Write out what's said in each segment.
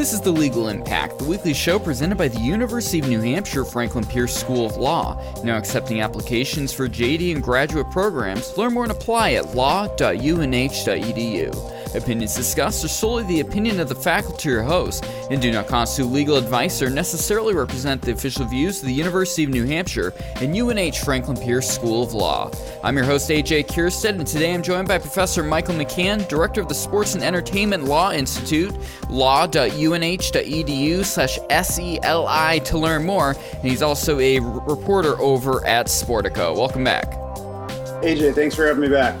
This is The Legal Impact, the weekly show presented by the University of New Hampshire Franklin Pierce School of Law, now accepting applications for JD and graduate programs. Learn more and apply at law.unh.edu. Opinions discussed are solely the opinion of the faculty or host and do not constitute legal advice or necessarily represent the official views of the University of New Hampshire and UNH Franklin Pierce School of Law. I'm your host, AJ Kierstead, and today I'm joined by Professor Michael McCann, Director of the Sports and Entertainment Law Institute, law.unh.edu slash SELI to learn more, and he's also a reporter over at Sportico. Welcome back. AJ, thanks for having me back.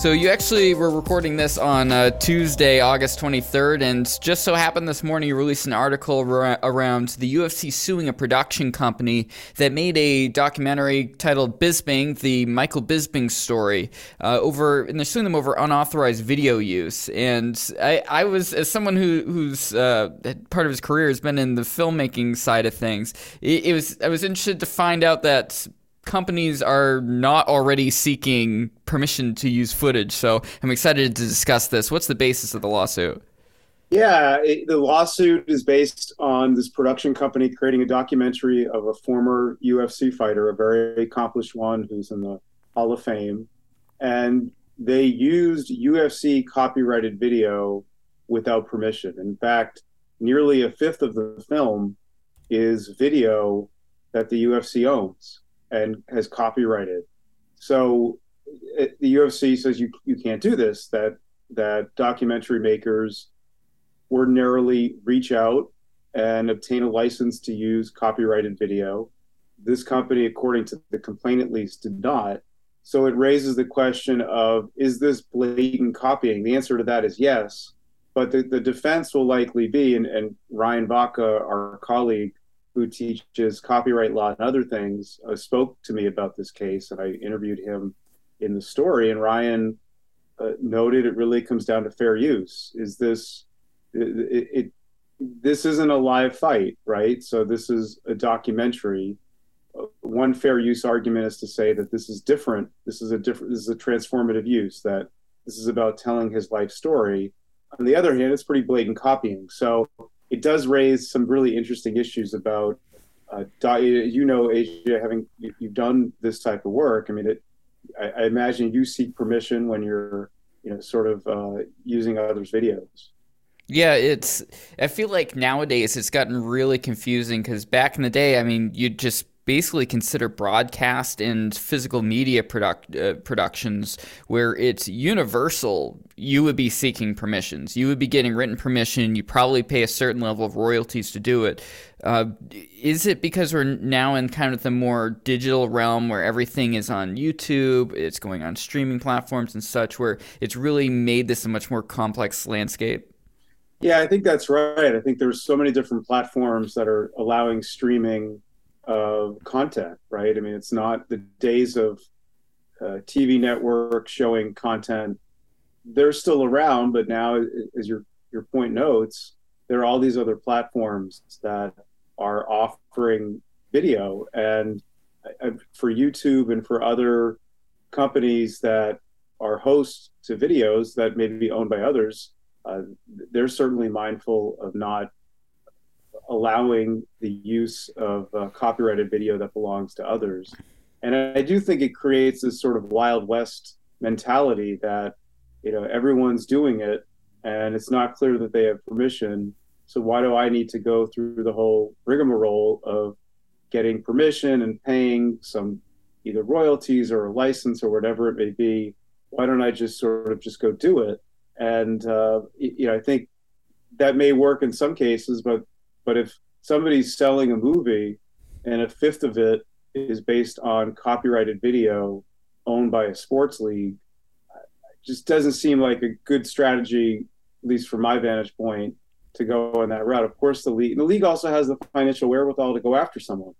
So you actually were recording this on uh, Tuesday, August 23rd, and just so happened this morning you released an article ra- around the UFC suing a production company that made a documentary titled Bisping, the Michael Bisping story, uh, over, and they're suing them over unauthorized video use. And I, I was, as someone who, who's uh, part of his career has been in the filmmaking side of things, it, it was I was interested to find out that companies are not already seeking permission to use footage. So I'm excited to discuss this. What's the basis of the lawsuit? Yeah, it, the lawsuit is based on this production company creating a documentary of a former UFC fighter, a very accomplished one who's in the Hall of Fame. And they used UFC copyrighted video without permission. In fact, nearly a fifth of the film is video that the UFC owns and has copyrighted. So it, the UFC says you you can't do this. That that documentary makers ordinarily reach out and obtain a license to use copyrighted video. This company, according to the complaint at least, did not. So it raises the question of is this blatant copying? The answer to that is yes. But the, the defense will likely be, and, and Ryan Vaca, our colleague, who teaches copyright law and other things, uh, spoke to me about this case, and I interviewed him in the story. And Ryan uh, noted it really comes down to fair use. Is this it, it, This isn't a live fight, right? So this is a documentary. Uh, one fair use argument is to say that this is different. This is a different. This is a transformative use. That this is about telling his life story. On the other hand, it's pretty blatant copying. So it does raise some really interesting issues about uh, you know AJ having you've done this type of work I mean it I, I imagine you seek permission when you're you know sort of uh, using others videos yeah, it's. I feel like nowadays it's gotten really confusing because back in the day, I mean, you'd just basically consider broadcast and physical media product, uh, productions where it's universal. You would be seeking permissions. You would be getting written permission. You probably pay a certain level of royalties to do it. Uh, is it because we're now in kind of the more digital realm where everything is on YouTube, it's going on streaming platforms and such, where it's really made this a much more complex landscape? Yeah, I think that's right. I think there's so many different platforms that are allowing streaming of content, right? I mean, it's not the days of uh, TV networks showing content. They're still around, but now, as your your point notes, there are all these other platforms that are offering video, and uh, for YouTube and for other companies that are hosts to videos that may be owned by others, uh, they're certainly mindful of not allowing the use of uh, copyrighted video that belongs to others. And I do think it creates this sort of Wild West mentality that, you know, everyone's doing it and it's not clear that they have permission. So why do I need to go through the whole rigmarole of getting permission and paying some either royalties or a license or whatever it may be? Why don't I just sort of just go do it? And uh, you know, I think that may work in some cases, but but if somebody's selling a movie and a fifth of it is based on copyrighted video owned by a sports league, it just doesn't seem like a good strategy, at least from my vantage point, to go on that route. Of course, the league, the league also has the financial wherewithal to go after someone.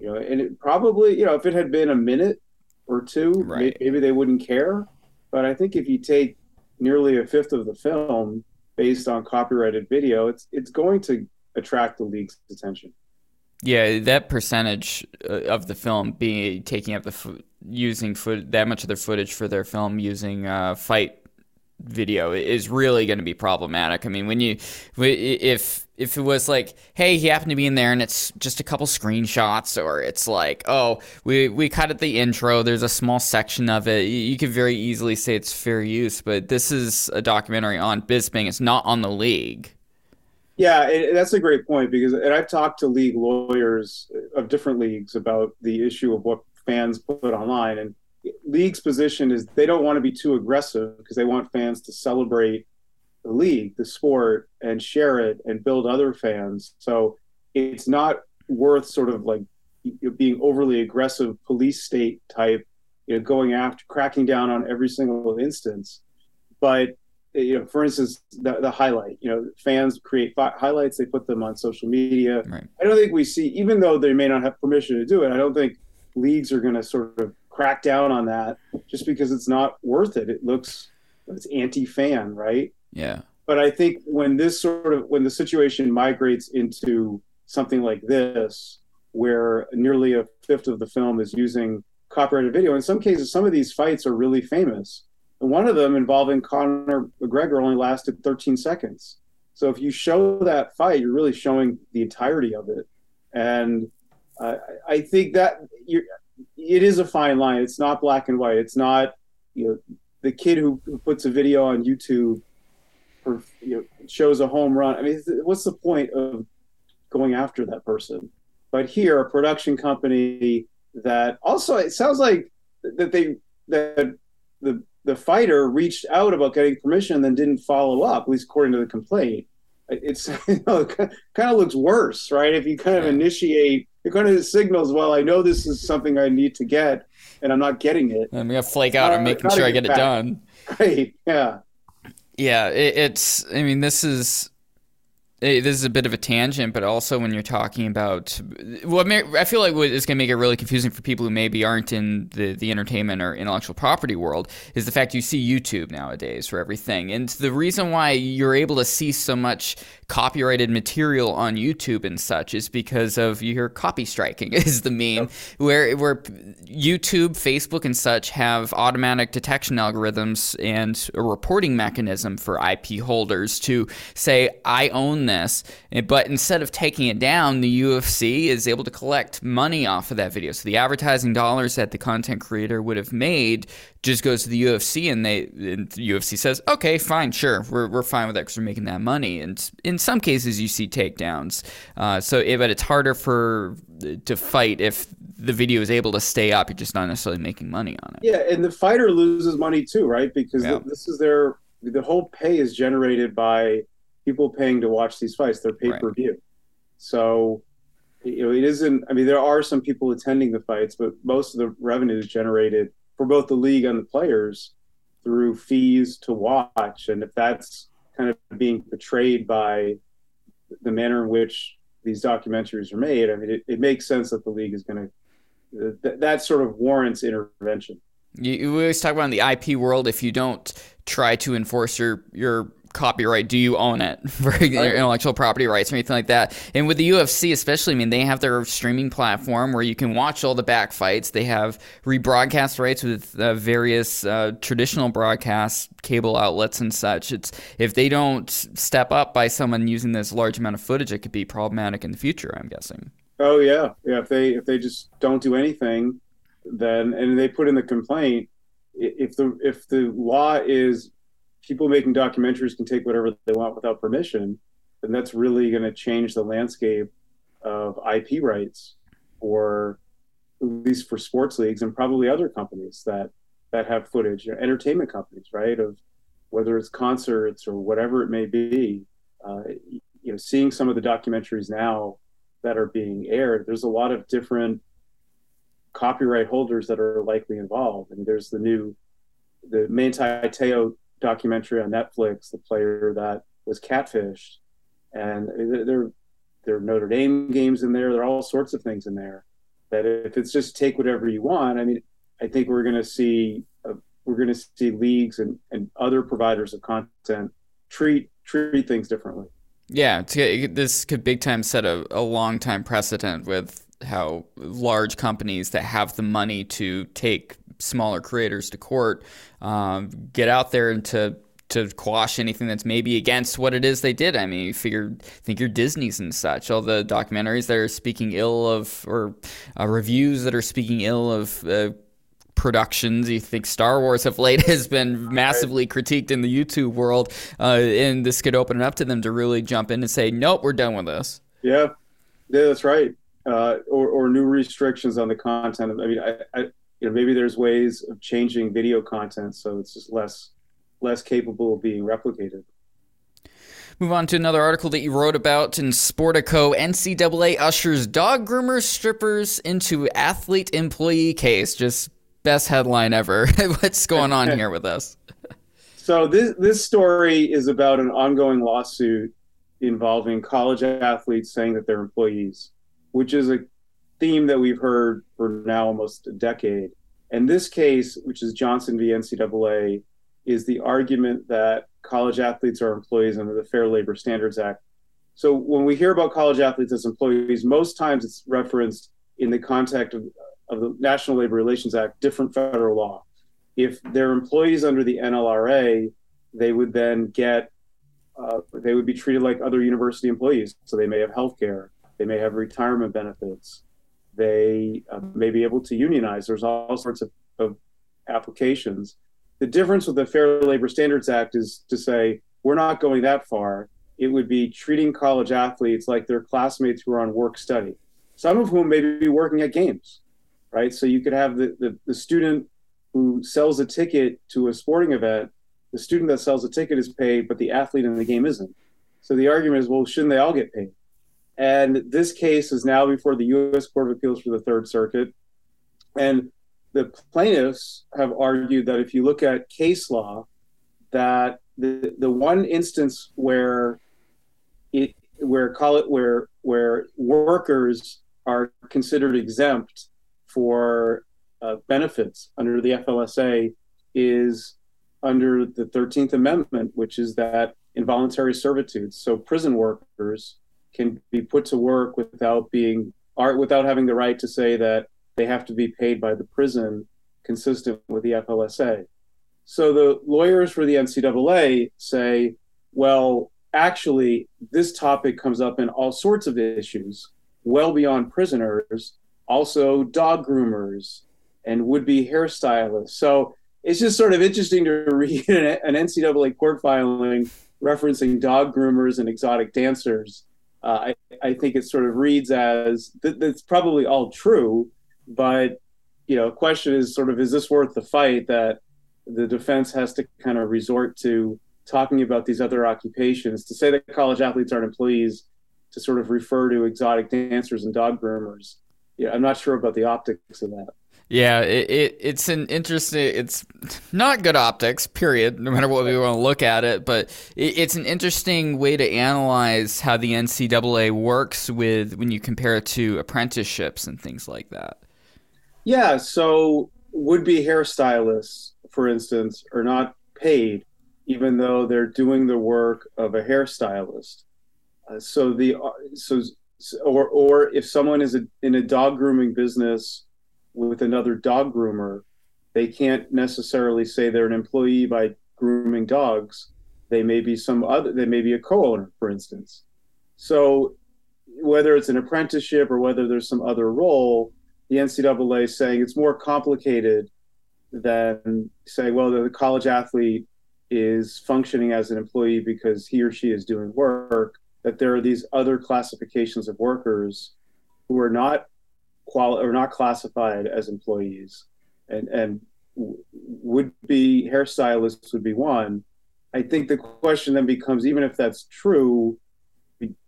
You know, and it probably, you know, if it had been a minute or two, right. maybe they wouldn't care. But I think if you take nearly a fifth of the film based on copyrighted video, it's it's going to attract the league's attention. Yeah, that percentage uh, of the film being taking up the fo- using foot that much of their footage for their film using uh, fight video is really going to be problematic. I mean, when you if if it was like, hey, he happened to be in there and it's just a couple screenshots, or it's like, oh, we we cut at the intro, there's a small section of it, you could very easily say it's fair use. But this is a documentary on Bisping. It's not on the league. Yeah, it, that's a great point because, and I've talked to league lawyers of different leagues about the issue of what fans put online, and league's position is they don't want to be too aggressive because they want fans to celebrate the league, the sport, and share it and build other fans. So it's not worth sort of like being overly aggressive police state type, you know, going after cracking down on every single instance. But Uh, you know, for instance, the, the highlight, you know, fans create fi- highlights, they put them on social media. Right. I don't think we see, even though they may not have permission to do it, I don't think leagues are going to sort of crack down on that just because it's not worth it. It looks, it's anti fan, right? Yeah. But I think when this sort of, when the situation migrates into something like this, where nearly a fifth of the film is using copyrighted video, in some cases, some of these fights are really famous one of them involving Conor McGregor only lasted 13 seconds. So if you show that fight, you're really showing the entirety of it. And uh, I think that it is a fine line. It's not black and white. It's not you know the kid who, who puts a video on YouTube or you know shows a home run. I mean, what's the point of going after that person? But here, a production company that also it sounds like that they that the the fighter reached out about getting permission and then didn't follow up, at least according to the complaint. It's you know, it kind of looks worse, right? If you kind of initiate, it kind of signals, well, I know this is something I need to get, and I'm not getting it. I'm gonna flake out uh, on making sure I get back. it done. Great, yeah, yeah. It, it's. I mean, this is Eh, this is a bit of a tangent, but also when you're talking about what I feel like what is going to make it really confusing for people who maybe aren't in the, the entertainment or intellectual property world is the fact you see YouTube nowadays for everything. And the reason why you're able to see so much copyrighted material on YouTube and such is because of you hear copy striking is the meme where where YouTube, Facebook, and such have automatic detection algorithms and a reporting mechanism for IP holders to say I own this, Eh, but instead of taking it down, the UFC is able to collect money off of that video. So the advertising dollars that the content creator would have made just goes to the UFC and they and the UFC says, okay, fine, sure, we're, we're fine with that because we're making that money. And in some cases, you see takedowns. Uh, so, eh, but it's harder for eh, to fight if the video is able to stay up. You're just not necessarily making money on it. Yeah, and the fighter loses money too, right? Because yeah. this is their the whole pay is generated by people paying to watch these fights. They're pay per view. Right. So you know, it isn't. I mean, there are some people attending the fights, but most of the revenue is generated for both the league and the players through fees to watch. And if that's kind of being portrayed by the manner in which these documentaries are made, I mean, it, it makes sense that the league is going to, th- that sort of warrants intervention. You, you always talk about in the IP world, if you don't try to enforce your, your copyright do you own it for your intellectual property rights or anything like that? And with the ufc especially i mean they have their streaming platform where you can watch all the back fights. They have rebroadcast rights with uh, various uh, traditional broadcast cable outlets and such. It's if they don't step up by someone using this large amount of footage it could be problematic in the future i'm guessing. Oh yeah. Yeah if they if they just don't do anything then and they put in the complaint if the if the law is people making documentaries can take whatever they want without permission, then that's really going to change the landscape of IP rights for at least for sports leagues and probably other companies that that have footage, you know, entertainment companies, right? Of whether it's concerts or whatever it may be. Uh, you know, seeing some of the documentaries now that are being aired, there's a lot of different copyright holders that are likely involved. I mean, there's the new the Manti Te'o documentary on Netflix, the player that was catfished, and there there are Notre Dame games in there. There are all sorts of things in there that if it's just take whatever you want, I mean, I think we're going to see uh, we're going to see leagues and, and other providers of content treat treat things differently. Yeah, this could big time set a, a long time precedent with how large companies that have the money to take smaller creators to court um, get out there and to to quash anything that's maybe against what it is they did. I mean, you figure think your Disney's and such, all the documentaries that are speaking ill of or uh, reviews that are speaking ill of. Uh, productions. You think Star Wars of late has been massively critiqued in the YouTube world, uh, and this could open it up to them to really jump in and say, "Nope, we're done with this." Yeah, yeah, that's right. Uh, or, or new restrictions on the content. I mean, I, I, you know, maybe there's ways of changing video content so it's just less less capable of being replicated. Move on to another article that you wrote about in Sportico. NCAA ushers dog groomers strippers into athlete employee case. Just best headline ever. What's going on here with us? So this this story is about an ongoing lawsuit involving college athletes saying that they're employees, which is a theme that we've heard for now almost a decade. And this case, which is Johnson v. NCAA, is the argument that college athletes are employees under the Fair Labor Standards Act. So when we hear about college athletes as employees, most times it's referenced in the context of, of the National Labor Relations Act, different federal law. If they're employees under the NLRA, they would then get, uh, they would be treated like other university employees. So they may have health care, they may have retirement benefits, they uh, may be able to unionize. There's all sorts of, of applications. The difference with the Fair Labor Standards Act is to say, we're not going that far. It would be treating college athletes like their classmates who are on work study, some of whom may be working at games right? So you could have the, the, the student who sells a ticket to a sporting event, the student that sells a ticket is paid, but the athlete in the game isn't. So the argument is, well, shouldn't they all get paid? And this case is now before the U.S. Court of Appeals for the Third Circuit. And the plaintiffs have argued that if you look at case law, that the, the one instance where it where call it where where workers are considered exempt for uh, benefits under the FLSA is under the 13th Amendment, which is that involuntary servitude. So prison workers can be put to work without being are without having the right to say that they have to be paid by the prison consistent with the FLSA. So the lawyers for the NCAA say, well, actually, this topic comes up in all sorts of issues, well beyond prisoners, also dog groomers and would-be hairstylists. So it's just sort of interesting to read an NCAA court filing referencing dog groomers and exotic dancers. Uh, I, I think it sort of reads as th- that's probably all true, but you know, question is sort of is this worth the fight that the defense has to kind of resort to talking about these other occupations to say that college athletes aren't employees to sort of refer to exotic dancers and dog groomers yeah, I'm not sure about the optics of that. Yeah, it, it, it's an interesting. It's not good optics, period. No matter what we want to look at it, but it, it's an interesting way to analyze how the NCAA works with when you compare it to apprenticeships and things like that. Yeah, so would-be hairstylists, for instance, are not paid, even though they're doing the work of a hairstylist. Uh, so the uh, so or or if someone is a, in a dog grooming business with another dog groomer, they can't necessarily say they're an employee by grooming dogs. They may be some other. They may be a co-owner, for instance. So whether it's an apprenticeship or whether there's some other role, the NCAA is saying it's more complicated than saying, well, the college athlete is functioning as an employee because he or she is doing work that there are these other classifications of workers who are not quali- or not classified as employees. And and would be hairstylists would be one. I think the question then becomes even if that's true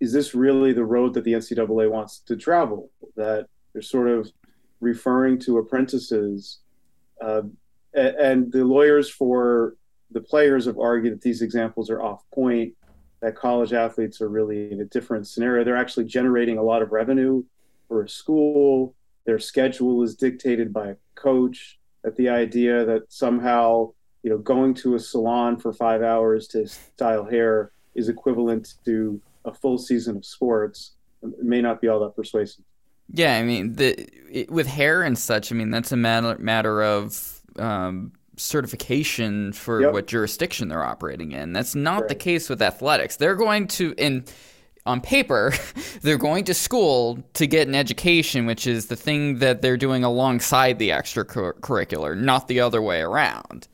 is this really the road that the ncaa wants to travel? That they're sort of referring to apprentices. Uh, and the lawyers for the players have argued that these examples are off point that college athletes are really in a different scenario. They're actually generating a lot of revenue for a school. Their schedule is dictated by a coach. That the idea that somehow you know going to a salon for five hours to style hair is equivalent to a full season of sports it may not be all that persuasive. Yeah, I mean, the it, with hair and such, I mean that's a matter matter of um, certification for Yep. what jurisdiction they're operating in. That's not the case with athletics. They're going to in on paper, they're going to school to get an education, which is the thing that they're doing alongside the extracurricular, not the other way around.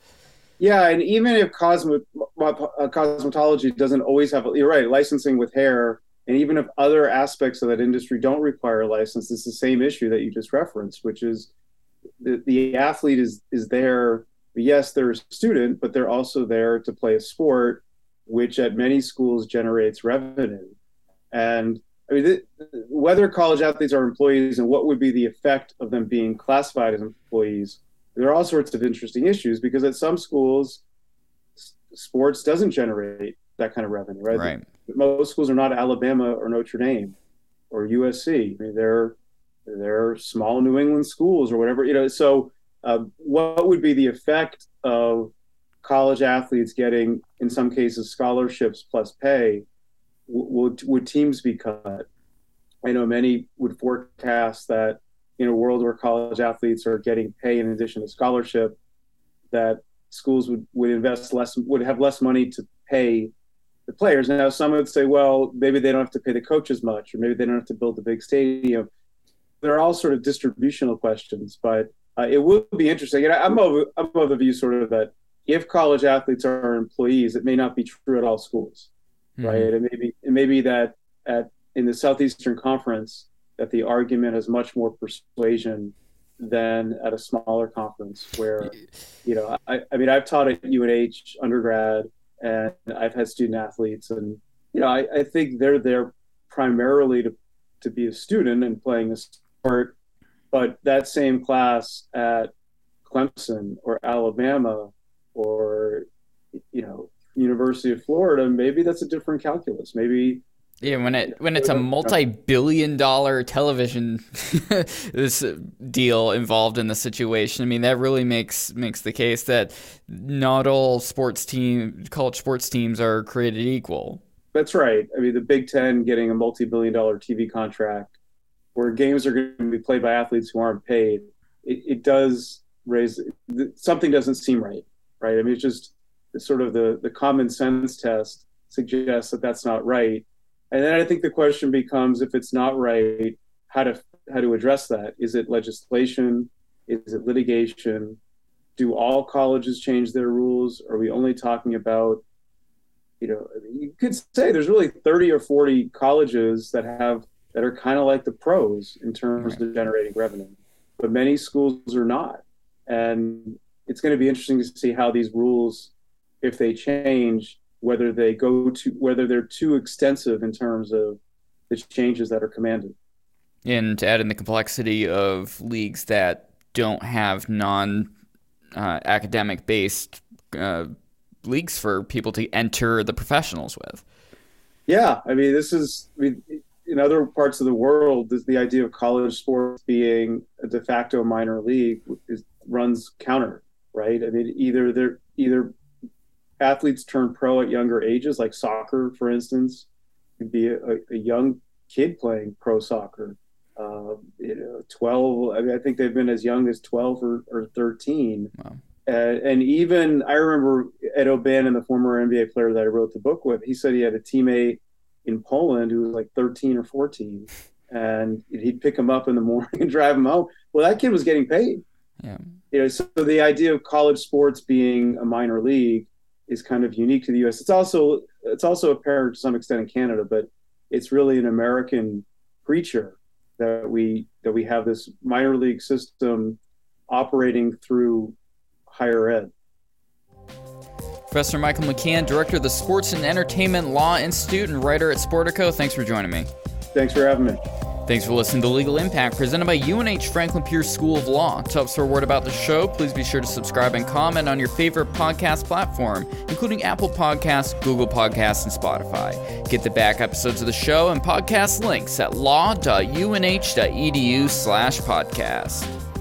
Yeah, and even if cosmo- uh, cosmetology doesn't always have, you're right, licensing with hair, and even if other aspects of that industry don't require a license, it's the same issue that you just referenced, which is the, the athlete is is there. Yes, they're a student, but they're also there to play a sport, which at many schools generates revenue. And I mean, th- whether college athletes are employees and what would be the effect of them being classified as employees there are all sorts of interesting issues because at some schools s- sports doesn't generate that kind of revenue right, Right. most schools are not alabama or notre dame or usc I mean, they're they're small new england schools or whatever you know so uh, what would be the effect of college athletes getting in some cases scholarships plus pay would would teams be cut i know many would forecast that in a world where college athletes are getting pay in addition to scholarship, that schools would, would invest less, would have less money to pay the players. Now, some would say, well, maybe they don't have to pay the coaches much, or maybe they don't have to build the big stadium. There are all sort of distributional questions, but uh, it would be interesting. And I- I'm of, I'm of the view sort of that if college athletes are employees, it may not be true at all schools Mhm. right? It may be it may be that at in the Southeastern Conference that the argument has much more persuasion than at a smaller conference where you know I, I mean I've taught at UNH undergrad and I've had student athletes and you know I, I think they're there primarily to to be a student and playing a sport but that same class at Clemson or Alabama or you know University of Florida, maybe that's a different calculus. Maybe Yeah, when it when it's a multi-billion dollar television this deal involved in the situation, I mean that really makes makes the case that not all sports team college sports teams are created equal. that's right. I mean, the Big Ten getting a multi-billion-dollar TV contract, where games are going to be played by athletes who aren't paid, it, it does raise something doesn't seem right, right? I mean, it's just sort of the the common sense test suggests that that's not right, and then I think the question becomes if it's not right, how to how to address that? Is it legislation? Is it litigation? Do all colleges change their rules? Are we only talking about you know, you could say there's really 30 or 40 colleges that have that are kind of like the pros in terms Right. of generating revenue, but many schools are not. And it's going to be interesting to see how these rules, if they change, whether they go to whether they're too extensive in terms of the changes that are commanded. And to add in the complexity of leagues that don't have non uh, academic based uh, leagues for people to enter the professionals with. Yeah, I mean, this is I mean, in other parts of the world. The idea of college sports being a de facto minor league is, runs counter, right? I mean, either they're either athletes turn pro at younger ages, like soccer, for instance, could be a, a young kid playing pro soccer. Uh, you know, twelve. I, mean, I think they've been as young as twelve or, or thirteen. Wow. Uh, and even I remember Ed O'Bannon, the former NBA player that I wrote the book with, he said he had a teammate in Poland who was like 13 or 14, and he'd pick him up in the morning and drive him home. Well, that kid was getting paid. Yeah. You know, so the idea of college sports being a minor league is kind of unique to the U.S. It's also it's also apparent to some extent in Canada, but it's really an American creature that we that we have this minor league system operating through higher ed. Professor Michael McCann, Director of the Sports and Entertainment Law Institute and writer at Sportico, thanks for joining me. Thanks for having me. Thanks for listening to Legal Impact, presented by UNH Franklin Pierce School of Law. To help spread word about the show, please be sure to subscribe and comment on your favorite podcast platform, including Apple Podcasts, Google Podcasts, and Spotify. Get the back episodes of the show and podcast links at law.unh.edu slash podcast.